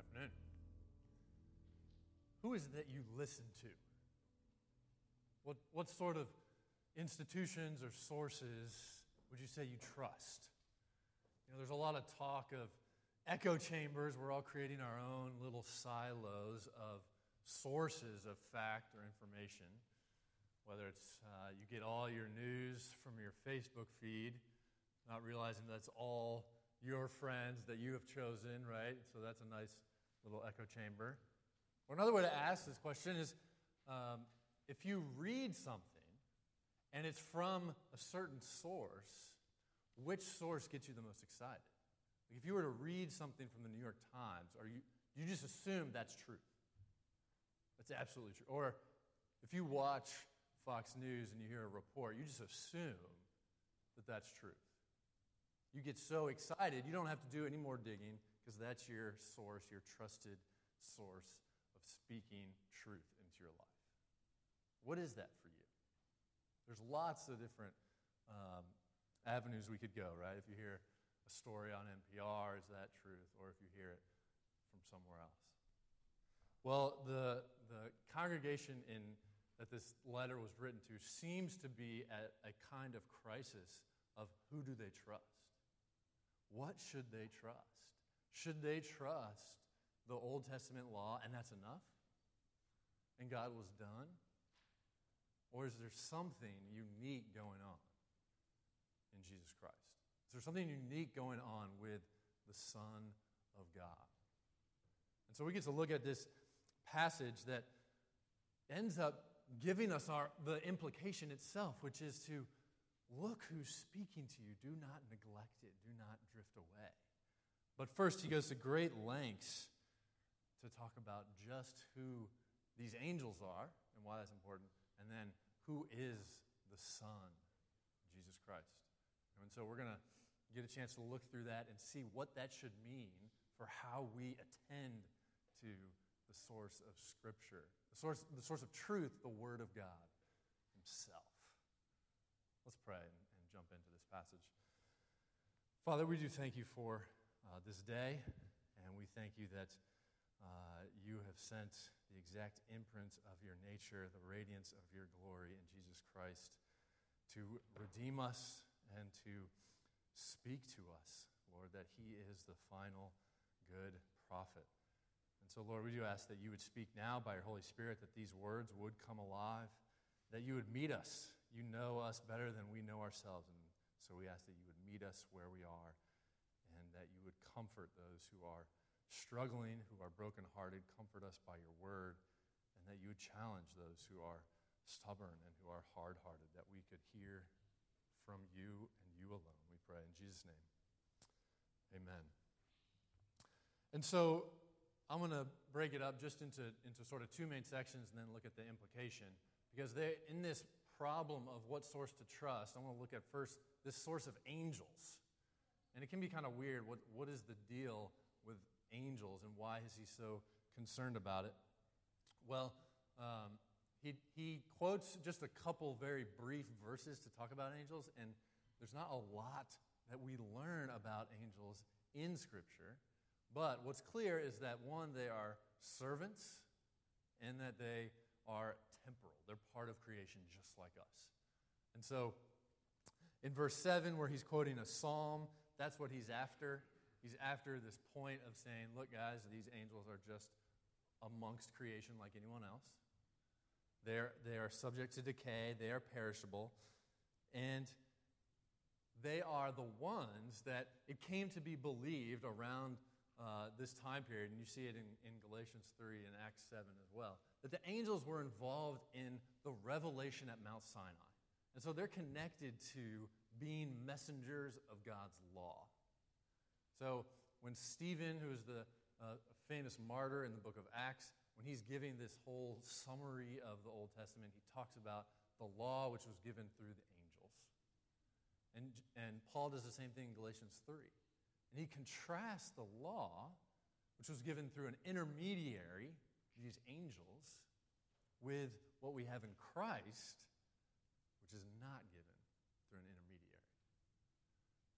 Afternoon. Who is it that you listen to? What, what sort of institutions or sources would you say you trust? You know, there's a lot of talk of echo chambers. We're all creating our own little silos of sources of fact or information. Whether it's uh, you get all your news from your Facebook feed, not realizing that's all your friends that you have chosen, right? So that's a nice little echo chamber. Or another way to ask this question is um, if you read something and it's from a certain source, which source gets you the most excited? Like if you were to read something from the New York Times, are you, you just assume that's true? That's absolutely true. Or if you watch Fox News and you hear a report, you just assume that that's truth. You get so excited, you don't have to do any more digging because that's your source, your trusted source of speaking truth into your life. What is that for you? There's lots of different um, avenues we could go, right? If you hear a story on NPR, is that truth? Or if you hear it from somewhere else. Well, the, the congregation in, that this letter was written to seems to be at a kind of crisis of who do they trust? What should they trust? Should they trust the Old Testament law and that's enough? And God was done? Or is there something unique going on in Jesus Christ? Is there something unique going on with the Son of God? And so we get to look at this passage that ends up giving us our, the implication itself, which is to Look who's speaking to you. Do not neglect it, do not drift away. But first, he goes to great lengths to talk about just who these angels are and why that's important, and then who is the Son, Jesus Christ. And so we're going to get a chance to look through that and see what that should mean for how we attend to the source of Scripture, the source, the source of truth, the Word of God Himself. Let's pray and, and jump into this passage. Father, we do thank you for uh, this day, and we thank you that uh, you have sent the exact imprint of your nature, the radiance of your glory in Jesus Christ to redeem us and to speak to us, Lord, that he is the final good prophet. And so, Lord, we do ask that you would speak now by your Holy Spirit, that these words would come alive, that you would meet us you know us better than we know ourselves. And so we ask that you would meet us where we are that you would comfort those who are struggling, who are brokenhearted. Comfort us by your word, and that you would challenge those who are stubborn and who are hard hearted, that we could hear from you and you alone. We pray in Jesus' name. Amen. And so I'm going to break it up just into, into sort of two main sections and then look at the implication. Because in this problem of what source to trust, I want to look at first this source of angels. And it can be kind of weird. What, what is the deal with angels and why is he so concerned about it? Well, um, he, he quotes just a couple very brief verses to talk about angels, and there's not a lot that we learn about angels in Scripture. But what's clear is that one, they are servants, and that they are temporal. They're part of creation just like us. And so in verse 7, where he's quoting a psalm, that's what he's after. He's after this point of saying, look, guys, these angels are just amongst creation like anyone else. They're, they are subject to decay, they are perishable, and they are the ones that it came to be believed around uh, this time period, and you see it in, in Galatians 3 and Acts 7 as well, that the angels were involved in the revelation at Mount Sinai. And so they're connected to being messengers of God's law. So when Stephen, who is the uh, famous martyr in the book of Acts, when he's giving this whole summary of the Old Testament, he talks about the law which was given through the angels. And, and Paul does the same thing in Galatians 3. And he contrasts the law, which was given through an intermediary, these angels with what we have in Christ, which is not given.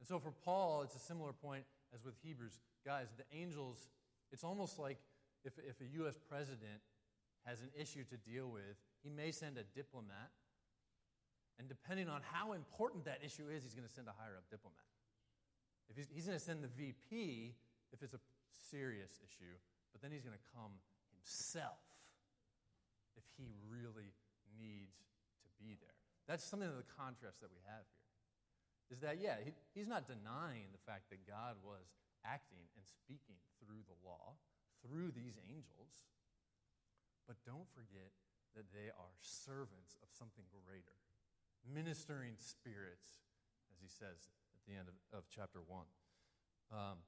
And so for Paul, it's a similar point as with Hebrews. Guys, the angels, It's almost like if, if a U.S. president has an issue to deal with, he may send a diplomat. And depending on how important that issue is, he's going to send a higher up diplomat. If he's, he's going to send the VP if it's a serious issue, but then he's going to come himself if he really needs to be there. That's something of the contrast that we have here. Is that, yeah, he, he's not denying the fact that God was acting and speaking through the law, through these angels, but don't forget that they are servants of something greater, ministering spirits, as he says at the end of, of chapter 1. Um,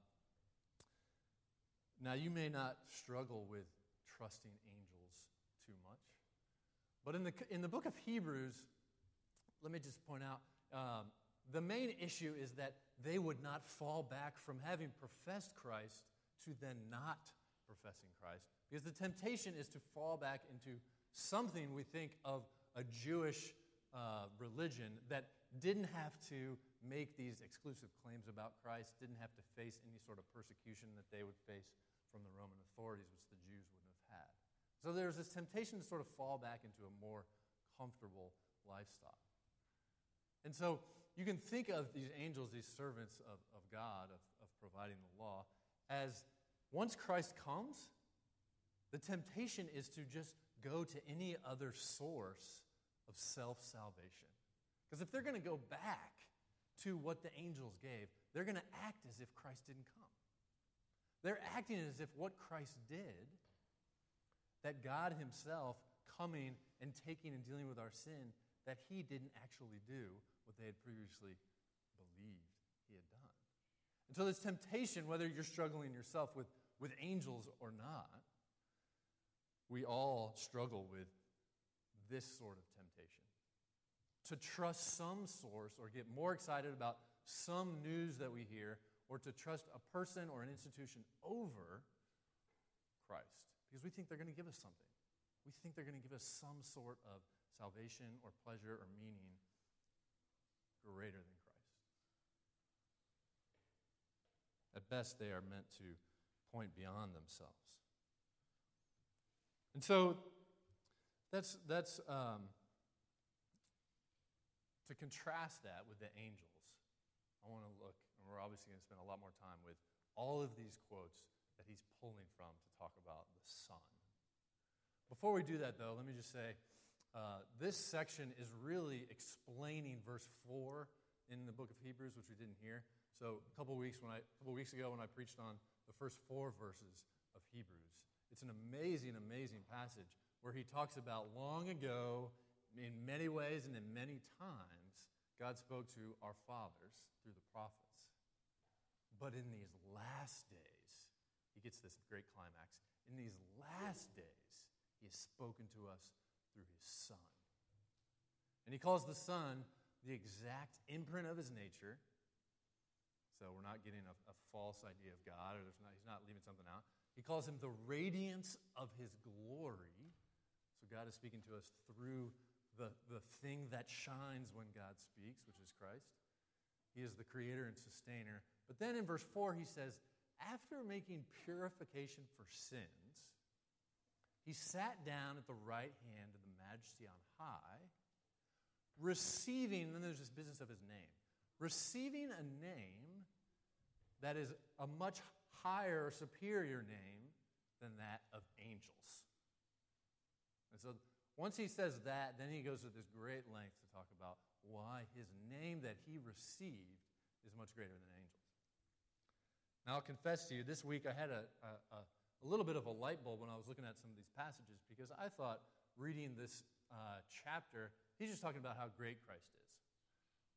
now, you may not struggle with trusting angels too much, but in the, in the book of Hebrews, let me just point out um, the main issue is that they would not fall back from having professed Christ to then not professing Christ. Because the temptation is to fall back into something we think of a Jewish uh, religion that didn't have to make these exclusive claims about Christ, didn't have to face any sort of persecution that they would face from the Roman authorities, which the Jews wouldn't have had. So there's this temptation to sort of fall back into a more comfortable lifestyle. And so you can think of these angels, these servants of, of God, of, of providing the law, as once Christ comes, the temptation is to just go to any other source of self salvation. Because if they're going to go back to what the angels gave, they're going to act as if Christ didn't come. They're acting as if what Christ did, that God Himself coming and taking and dealing with our sin, that He didn't actually do what they had previously believed He had done. And so, this temptation, whether you're struggling yourself with with angels or not, we all struggle with this sort of temptation. To trust some source or get more excited about some news that we hear, or to trust a person or an institution over Christ because we think they're going to give us something. We think they're going to give us some sort of salvation or pleasure or meaning greater than Christ. At best, they are meant to point beyond themselves. And so that's, that's um, to contrast that with the angels. I want to look, and we're obviously going to spend a lot more time with all of these quotes that he's pulling from to talk about the Son. Before we do that, though, let me just say uh, this section is really explaining verse 4 in the book of Hebrews, which we didn't hear. So a couple weeks when I, a couple weeks ago when I preached on the first four verses of Hebrews. It's an amazing, amazing passage where he talks about long ago, in many ways and in many times, God spoke to our fathers through the prophets. But in these last days, he gets this great climax. In these last days, he has spoken to us through his Son. And he calls the Son the exact imprint of his nature so we're not getting a, a false idea of God, or not, he's not leaving something out. He calls him the radiance of his glory. So God is speaking to us through the, the thing that shines when God speaks, which is Christ. He is the creator and sustainer. But then in verse 4, he says, after making purification for sins, he sat down at the right hand of majesty on high, receiving, and then there's this business of his name, receiving a name that is a much higher, superior name than that of angels. And so once he says that, then he goes to this great length to talk about why his name that he received is much greater than angels. Now, I'll confess to you, this week I had a, a, a little bit of a light bulb when I was looking at some of these passages because I thought reading this uh, chapter, he's just talking about how great Christ is.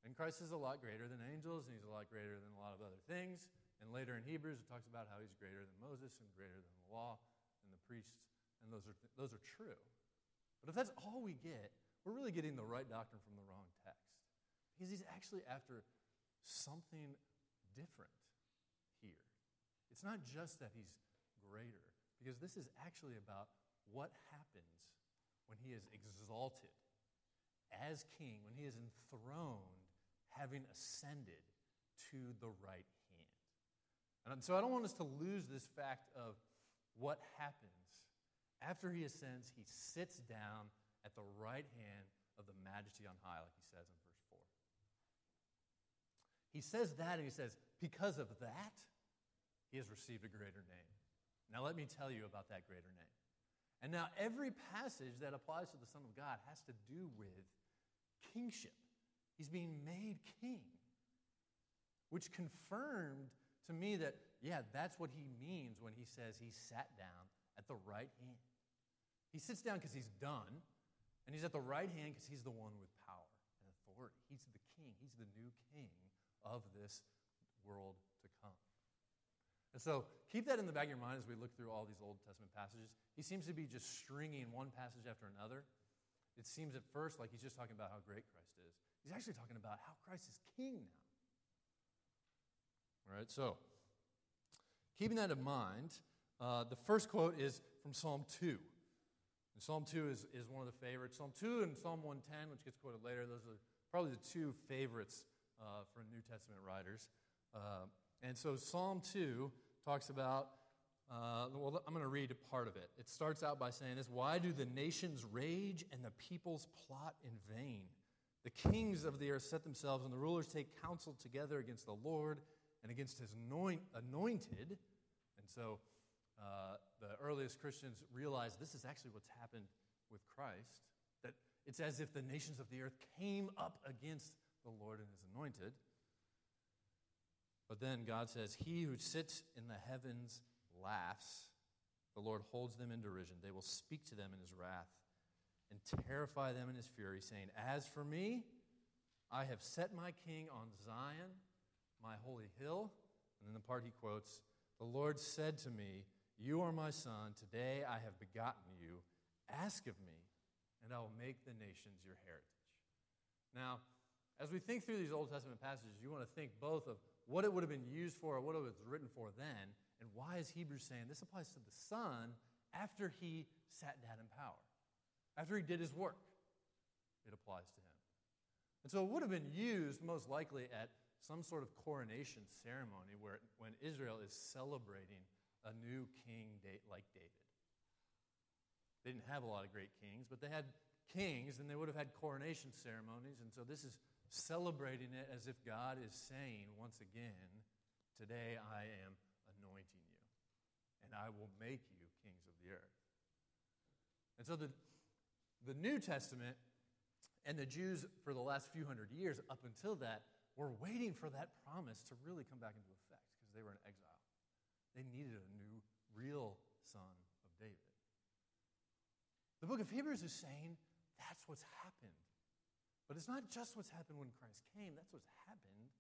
And Christ is a lot greater than angels, and he's a lot greater than a lot of other things. And later in Hebrews, it talks about how he's greater than Moses and greater than the law and the priests, and those are, those are true. But if that's all we get, we're really getting the right doctrine from the wrong text. Because he's actually after something different here. It's not just that he's greater, because this is actually about what happens when he is exalted as king, when he is enthroned having ascended to the right hand. And so I don't want us to lose this fact of what happens after he ascends, he sits down at the right hand of the majesty on high, like he says in verse 4. He says that, and he says, because of that, he has received a greater name. Now, let me tell you about that greater name. And now, every passage that applies to the Son of God has to do with kingship. He's being made king, which confirmed to me that, yeah, that's what he means when he says he sat down at the right hand. He sits down because he's done, and he's at the right hand because he's the one with power and authority. He's the king, he's the new king of this world. And so keep that in the back of your mind as we look through all these Old Testament passages. He seems to be just stringing one passage after another. It seems at first like he's just talking about how great Christ is. He's actually talking about how Christ is king now. All right, so keeping that in mind, uh, the first quote is from Psalm 2. And Psalm 2 is, is one of the favorites. Psalm 2 and Psalm 110, which gets quoted later, those are probably the two favorites uh, for New Testament writers. Uh, and so Psalm 2 talks about, uh, well, I'm going to read a part of it. It starts out by saying this Why do the nations rage and the peoples plot in vain? The kings of the earth set themselves, and the rulers take counsel together against the Lord and against his anointed. And so uh, the earliest Christians realized this is actually what's happened with Christ, that it's as if the nations of the earth came up against the Lord and his anointed. But then God says, He who sits in the heavens laughs. The Lord holds them in derision. They will speak to them in his wrath and terrify them in his fury, saying, As for me, I have set my king on Zion, my holy hill. And then the part he quotes, The Lord said to me, you are my son. Today I have begotten you. Ask of me, and I will make the nations your heritage. Now, as we think through these Old Testament passages, you want to think both of what it would have been used for or what it was written for then, and why is Hebrews saying this applies to the Son after he sat down in power, after he did his work? It applies to him. And so it would have been used most likely at some sort of coronation ceremony where, when Israel is celebrating a new king like David. They didn't have a lot of great kings, but they had kings and they would have had coronation ceremonies. And so this is celebrating it as if God is saying once again, Today I am anointing you, and I will make you kings of the earth. And so the, the New Testament and the Jews for the last few hundred years up until that were waiting for that promise to really come back into effect because they were in exile. They needed a new, real son of David. The book of Hebrews is saying that's what's happened. But it's not just what's happened when Christ came, that's what's happened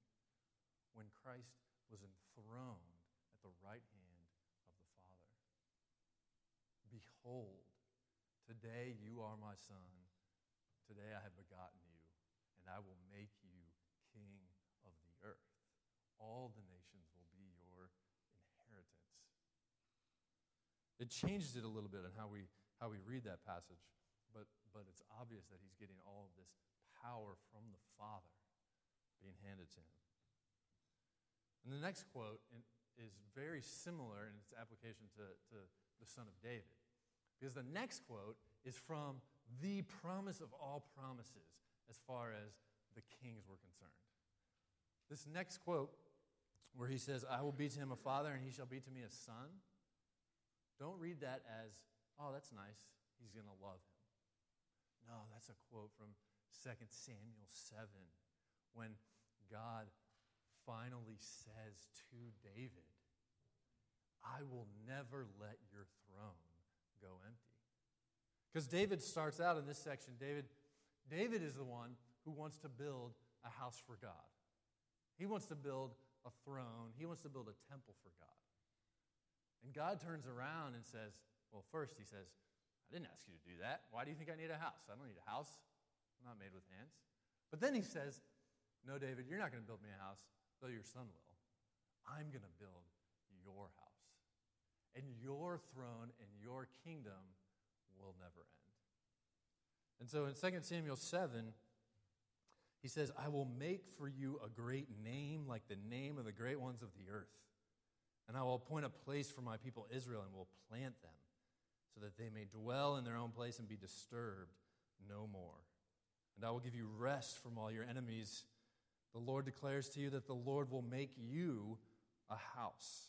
when Christ was enthroned at the right hand of the Father. Behold, today you are my son. Today I have begotten you, and I will make you king of the earth. All the nations will be your inheritance. it changes it a little bit in how we, how we read that passage, but, but it's obvious that he's getting all of this power from the Father being handed to him. And the next quote is very similar in its application to, to the Son of David. Because the next quote is from the promise of all promises as far as the kings were concerned. This next quote, where he says, I will be to him a father, and he shall be to me a son. Don't read that as, oh, that's nice. He's going to love him. No, that's a quote from 2 Samuel 7 when God finally says to David, I will never let your throne go empty. Because David starts out in this section, David, David is the one who wants to build a house for God. He wants to build a throne, he wants to build a temple for God. And God turns around and says, Well, first, He says, I didn't ask you to do that. Why do you think I need a house? I don't need a house. I'm not made with hands. But then He says, No, David, you're not going to build me a house, though your son will. I'm going to build your house. And your throne and your kingdom will never end. And so in 2 Samuel 7, he says, I will make for you a great name like the name of the great ones of the earth. And I will appoint a place for my people Israel and will plant them, so that they may dwell in their own place and be disturbed no more. And I will give you rest from all your enemies. The Lord declares to you that the Lord will make you a house,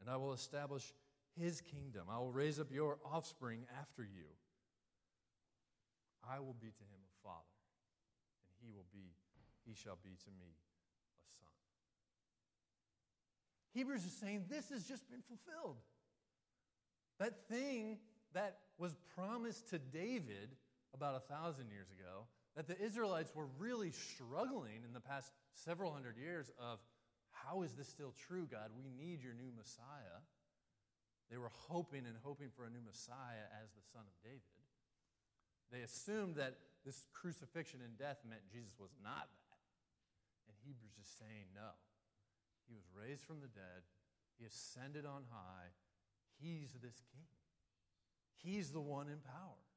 and I will establish his kingdom. I will raise up your offspring after you. I will be to him a father, and he will be, he shall be to me a son. Hebrews is saying this has just been fulfilled. That thing that was promised to David about a thousand years ago, that the Israelites were really struggling in the past several hundred years of how is this still true, God? We need your new Messiah. They were hoping and hoping for a new Messiah as the son of David. They assumed that this crucifixion and death meant Jesus was not that. And Hebrews is saying, no. He was raised from the dead, he ascended on high. He's this king, he's the one in power.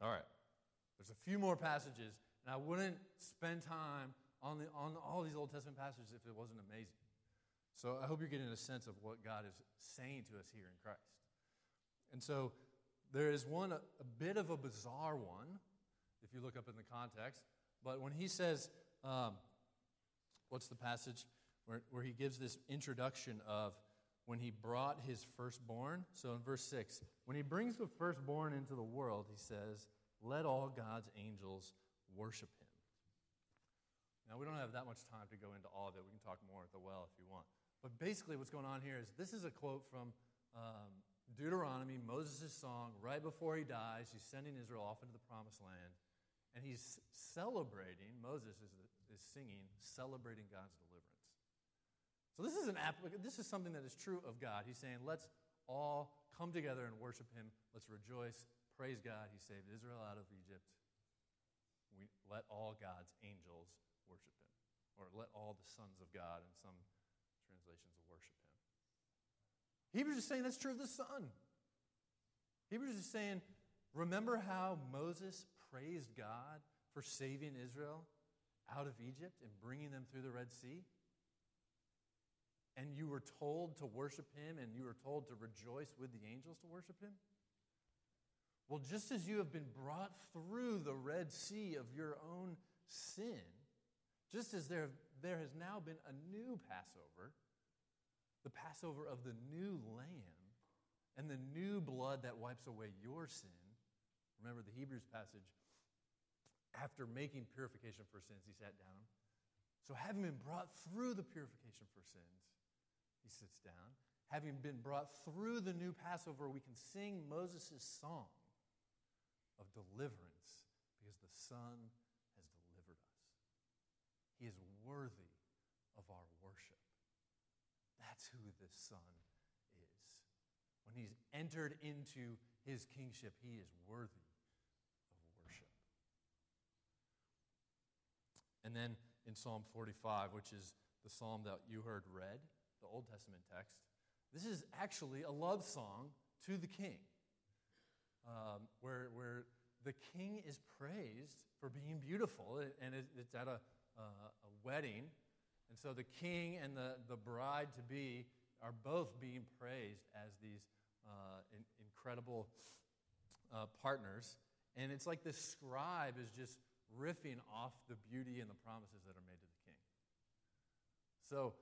All right. There's a few more passages, and I wouldn't spend time on, the, on all these Old Testament passages if it wasn't amazing. So I hope you're getting a sense of what God is saying to us here in Christ. And so there is one, a, a bit of a bizarre one, if you look up in the context. But when he says, um, what's the passage where, where he gives this introduction of when he brought his firstborn? So in verse 6, when he brings the firstborn into the world, he says, Let all God's angels worship him. Now, we don't have that much time to go into all of it. We can talk more at the well if you want. But basically, what's going on here is this is a quote from um, Deuteronomy, Moses' song, right before he dies. He's sending Israel off into the promised land. And he's celebrating, Moses is, is singing, celebrating God's. So this is, an this is something that is true of God. He's saying, let's all come together and worship him. Let's rejoice, praise God. He saved Israel out of Egypt. We let all God's angels worship him. Or let all the sons of God, in some translations, worship him. Hebrews is saying that's true of the Son. Hebrews is saying, remember how Moses praised God for saving Israel out of Egypt and bringing them through the Red Sea? Were told to worship him and you were told to rejoice with the angels to worship him? Well, just as you have been brought through the Red Sea of your own sin, just as there, there has now been a new Passover, the Passover of the new Lamb, and the new blood that wipes away your sin. Remember the Hebrews passage after making purification for sins, he sat down. So, having been brought through the purification for sins, he sits down. Having been brought through the new Passover, we can sing Moses' song of deliverance because the Son has delivered us. He is worthy of our worship. That's who this Son is. When he's entered into his kingship, he is worthy of worship. And then in Psalm 45, which is the psalm that you heard read, the Old Testament text, this is actually a love song to the king, um, where, where the king is praised for being beautiful, and it's at a, uh, a wedding. And so the king and the, the bride to be are both being praised as these uh, in, incredible uh, partners. And it's like this scribe is just riffing off the beauty and the promises that are made to the king. So,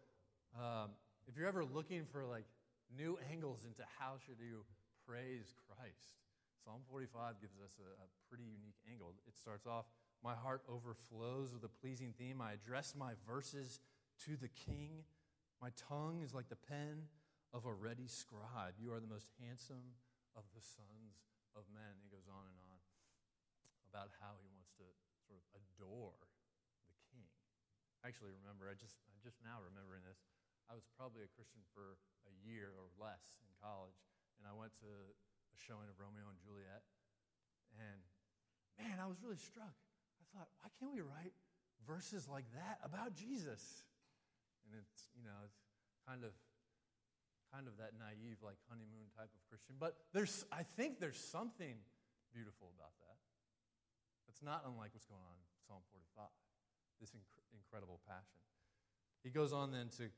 um, if you're ever looking for like new angles into how should you praise Christ, Psalm 45 gives us a, a pretty unique angle. It starts off, "My heart overflows with a pleasing theme. I address my verses to the King. My tongue is like the pen of a ready scribe. You are the most handsome of the sons of men." He goes on and on about how he wants to sort of adore the king. Actually remember, I just, I just now remembering this, I was probably a Christian for a year or less in college, and I went to a showing of Romeo and Juliet, and man, I was really struck. I thought, why can't we write verses like that about Jesus? And it's, you know, it's kind of kind of that naive, like honeymoon type of Christian. But there's, I think there's something beautiful about that. It's not unlike what's going on in Psalm 45, this inc- incredible passion. He goes on then to,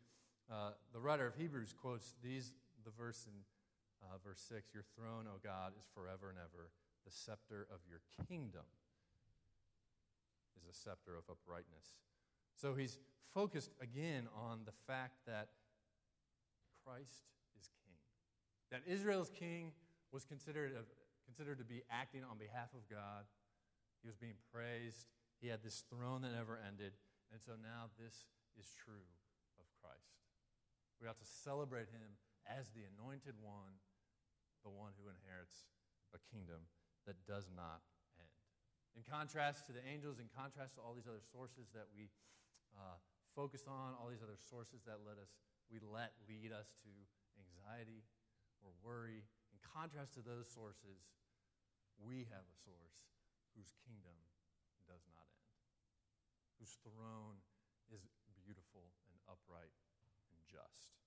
uh, the writer of Hebrews quotes these, the verse in uh, verse 6 Your throne, O God, is forever and ever. The scepter of your kingdom is a scepter of uprightness. So he's focused again on the fact that Christ is king. That Israel's king was considered, a, considered to be acting on behalf of God. He was being praised. He had this throne that never ended. And so now this is true of Christ. We ought to celebrate him as the anointed one, the one who inherits a kingdom that does not end. In contrast to the angels, in contrast to all these other sources that we uh, focus on, all these other sources that let us, we let lead us to anxiety or worry, in contrast to those sources, we have a source whose kingdom does not end, whose throne is beautiful and upright just.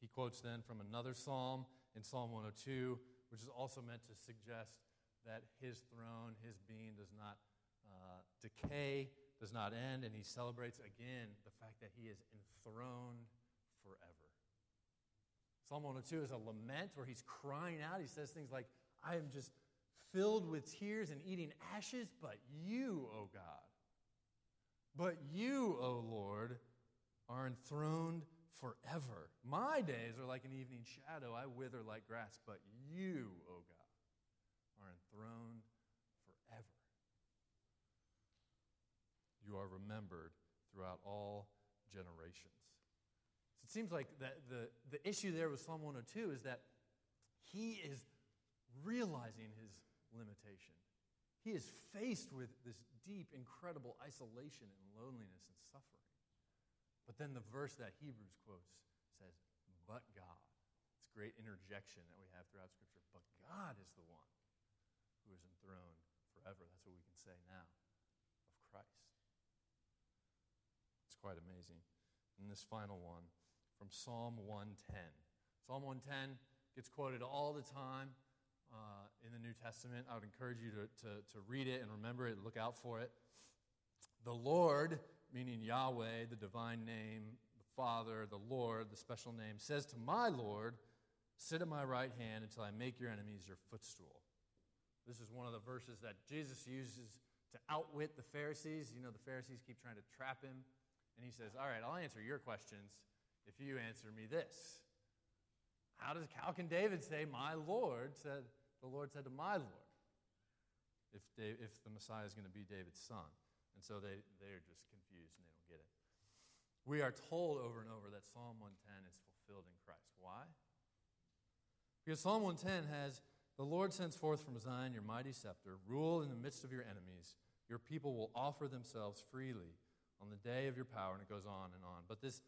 He quotes then from another psalm in Psalm 102, which is also meant to suggest that his throne, his being, does not uh, decay, does not end, and he celebrates again the fact that he is enthroned forever. Psalm 102 is a lament where he's crying out. He says things like, I am just filled with tears and eating ashes, but you, O God, but you, O Lord, are enthroned forever. My days are like an evening shadow. I wither like grass, but you, O God, are enthroned forever. You are remembered throughout all generations. So it seems like that the, the issue there with Psalm 102 is that he is realizing his limitation. He is faced with this deep, incredible isolation and loneliness and suffering. But then the verse that Hebrews quotes says, But God. It's great interjection that we have throughout Scripture. But God is the one who is enthroned forever. That's what we can say now of Christ. It's quite amazing. And this final one from Psalm 110. Psalm 110 gets quoted all the time uh, in the New Testament. I would encourage you to, to, to read it and remember it, look out for it. The Lord, meaning Yahweh, the divine name, the Father, the Lord, the special name, says to my Lord, Sit at my right hand until I make your enemies your footstool. This is one of the verses that Jesus uses to outwit the Pharisees. You know, the Pharisees keep trying to trap him. And he says, All right, I'll answer your questions if you answer me this. How, does, how can David say, My Lord said, the Lord said to my Lord, if, Dave, if the Messiah is going to be David's son. And so they, they're just confused and they don't get it. We are told over and over that Psalm 110 is fulfilled in Christ. Why? Because Psalm 110 has the Lord sends forth from Zion your mighty scepter, rule in the midst of your enemies. Your people will offer themselves freely on the day of your power, and it goes on and on. But this,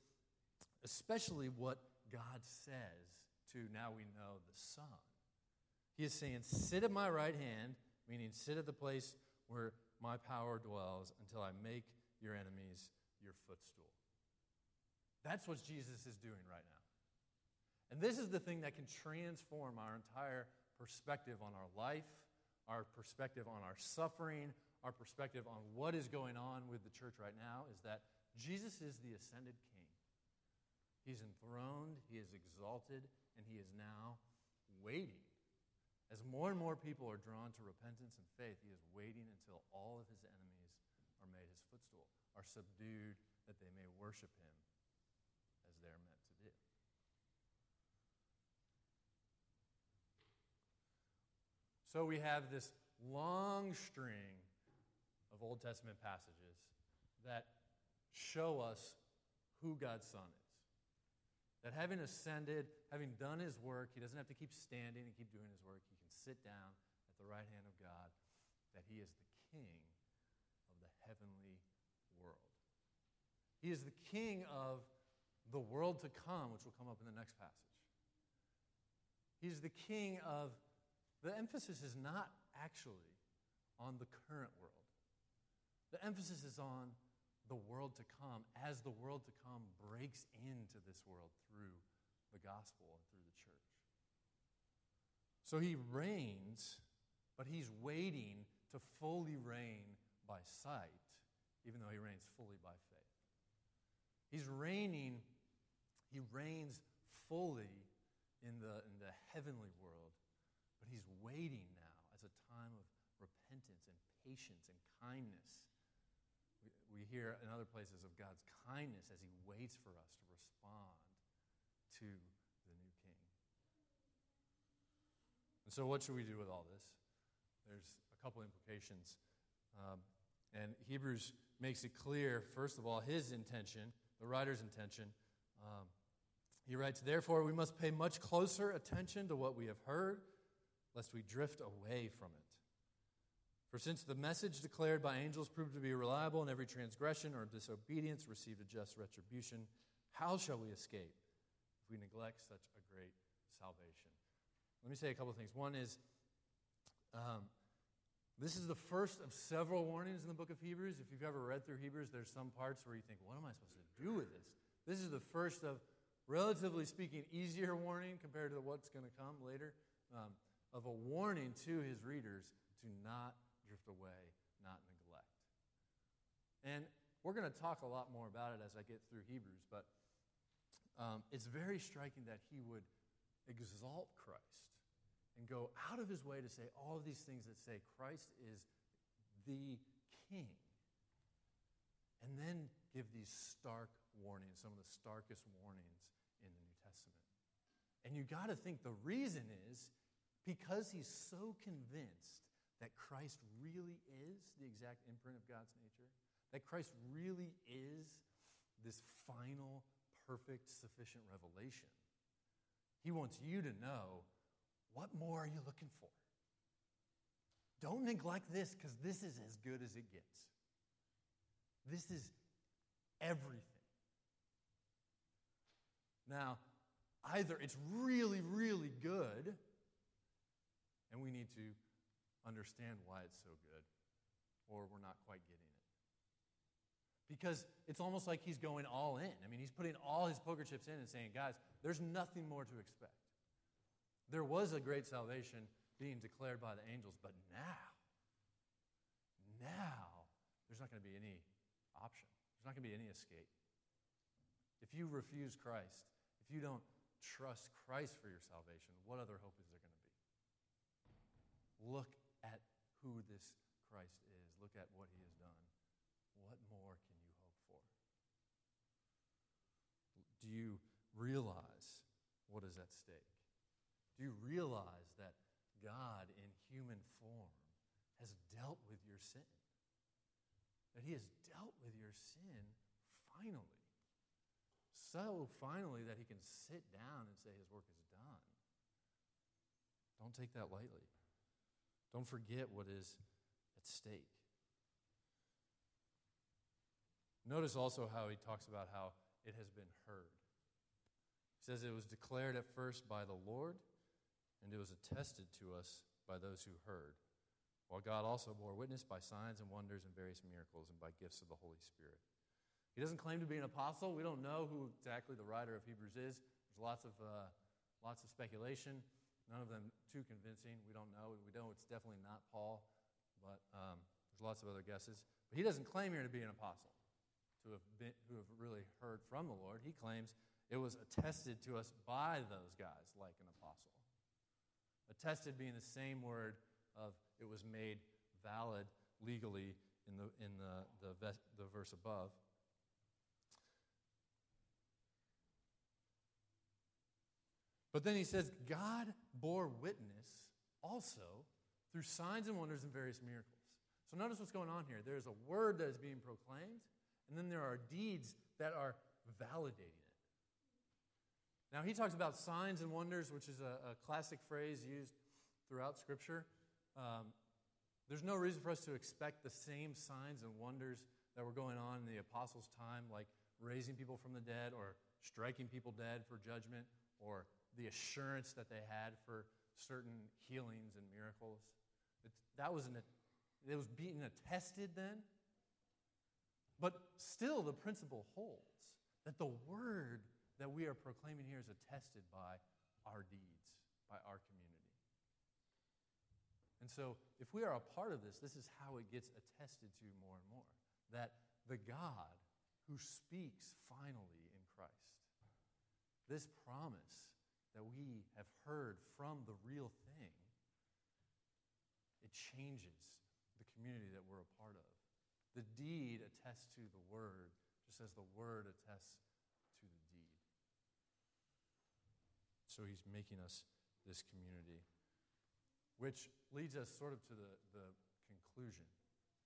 especially what God says to now we know the Son. He is saying, Sit at my right hand, meaning sit at the place where my power dwells until I make your enemies your footstool. That's what Jesus is doing right now. And this is the thing that can transform our entire perspective on our life, our perspective on our suffering, our perspective on what is going on with the church right now is that Jesus is the ascended king. He's enthroned, he is exalted, and he is now waiting. As more and more people are drawn to repentance and faith, he is waiting until all of his enemies are made his footstool, are subdued, that they may worship him as they're meant to do. So we have this long string of Old Testament passages that show us who God's Son is. That having ascended, having done his work, he doesn't have to keep standing and keep doing his work. He can sit down at the right hand of God, that he is the king of the heavenly world. He is the king of the world to come, which will come up in the next passage. He's the king of, the emphasis is not actually on the current world, the emphasis is on world to come as the world to come breaks into this world through the gospel and through the church. So he reigns, but he's waiting to fully reign by sight, even though he reigns fully by faith. He's reigning, he reigns fully in the, in the heavenly world, but he's waiting now as a time of repentance and patience and kindness. Hear in other places of God's kindness as he waits for us to respond to the new king. And so, what should we do with all this? There's a couple implications. Um, and Hebrews makes it clear, first of all, his intention, the writer's intention. Um, he writes, Therefore, we must pay much closer attention to what we have heard, lest we drift away from it. For since the message declared by angels proved to be reliable, and every transgression or disobedience received a just retribution, how shall we escape if we neglect such a great salvation? Let me say a couple of things. One is, um, this is the first of several warnings in the book of Hebrews. If you've ever read through Hebrews, there's some parts where you think, what am I supposed to do with this? This is the first of, relatively speaking, easier warning compared to what's going to come later, um, of a warning to his readers to not drift away, not neglect. And we're going to talk a lot more about it as I get through Hebrews, but um, it's very striking that he would exalt Christ and go out of his way to say all of these things that say Christ is the king. And then give these stark warnings, some of the starkest warnings in the New Testament. And you got to think the reason is because he's so convinced that Christ really is the exact imprint of God's nature, that Christ really is this final, perfect, sufficient revelation. He wants you to know what more are you looking for? Don't neglect this because this is as good as it gets. This is everything. Now, either it's really, really good, and we need to understand why it's so good, or we're not quite getting it. Because it's almost like he's going all in. I mean, he's putting all his poker chips in and saying, guys, there's nothing more to expect. There was a great salvation being declared by the angels, but now, now, there's not going to be any option. There's not going to be any escape. If you refuse Christ, if you don't trust Christ for your salvation, what other hope is there going to be? Look who this Christ is. Look at what he has done. What more can you hope for? Do you realize what is at stake? Do you realize that God in human form has dealt with your sin? That He has dealt with your sin finally. So finally that He can sit down and say His work is done. Don't take that lightly. Don't forget what is at stake. Notice also how he talks about how it has been heard. He says it was declared at first by the Lord and it was attested to us by those who heard, while God also bore witness by signs and wonders and various miracles and by gifts of the Holy Spirit. He doesn't claim to be an apostle. We don't know who exactly the writer of Hebrews is. There's lots of, uh, lots of speculation, none of them too convincing. We don't know. We don't know it's definitely not Paul, but um, there's lots of other guesses. But he doesn't claim here to be an apostle, to have been, who have really heard from the Lord. He claims it was attested to us by those guys, like an apostle. Attested being the same word of it was made valid legally in the, in the, the, the verse above. But then he says, God bore witness also through signs and wonders and various miracles. So notice what's going on here. There's a word that is being proclaimed, and then there are deeds that are validating it. now, he talks about signs and wonders, which is a, a classic phrase used throughout Scripture. Um, there's no reason for us to expect the same signs and wonders that were going on in the apostles' time, like raising people from the dead or striking people dead for judgment or the assurance that they had for certain healings and miracles. It's, that was an, it was being attested then. But still, the principle holds that the word that we are proclaiming here is attested by our deeds, by our community. And so, if we are a part of this, this is how it gets attested to more and more that the God who speaks finally in Christ. This promise that we have heard from the real thing, it changes the community that we're a part of. The deed attests to the word, just as the word attests to the deed. So he's making us this community, which leads us sort of to the, the conclusion,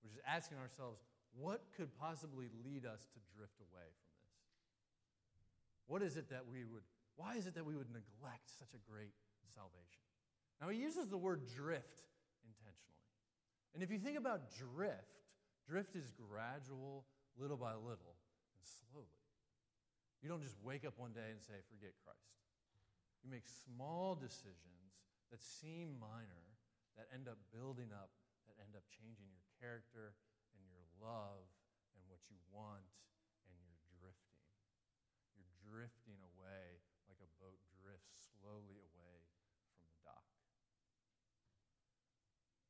which is asking ourselves, what could possibly lead us to drift away from this? What is it that we would, why is it that we would neglect such a great salvation? Now, he uses the word drift intentionally. And if you think about drift, drift is gradual, little by little, and slowly. You don't just wake up one day and say, forget Christ. You make small decisions that seem minor, that end up building up, that end up changing your character and your love and what you want, and you're drifting. You're drifting away like a boat drifts slowly away from the dock.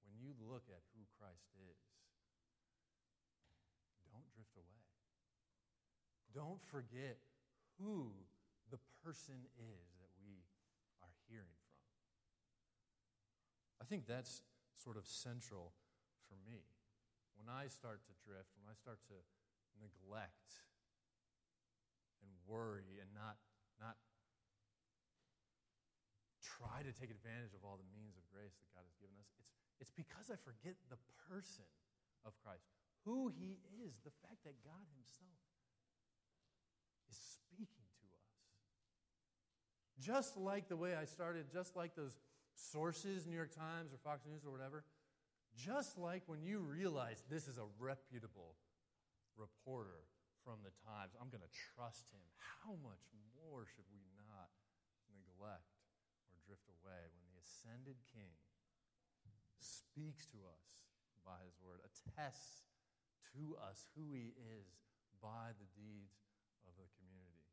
When you look at who Christ is, don't drift away. Don't forget who the person is that we are hearing from. I think that's sort of central for me. When I start to drift, when I start to neglect and worry and not, not try to take advantage of all the means of grace that God has given us, it's, it's because I forget the person of Christ, who he is, the fact that God himself is speaking to us. Just like the way I started, just like those sources, New York Times or Fox News or whatever, just like when you realize this is a reputable reporter from the Times, I'm going to trust him. How much more should we not neglect drift away when the ascended King speaks to us by his word, attests to us who he is by the deeds of the community?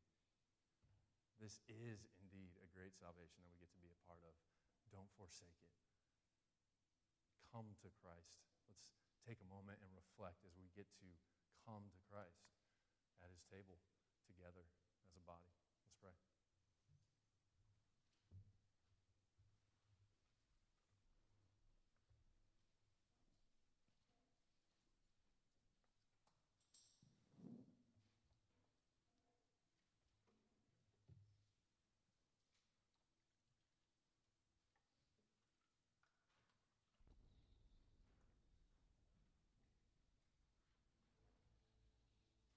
This is indeed a great salvation that we get to be a part of. Don't forsake it come to Christ. Let's take a moment and reflect as we get to come to Christ at his table together as a body. Let's pray.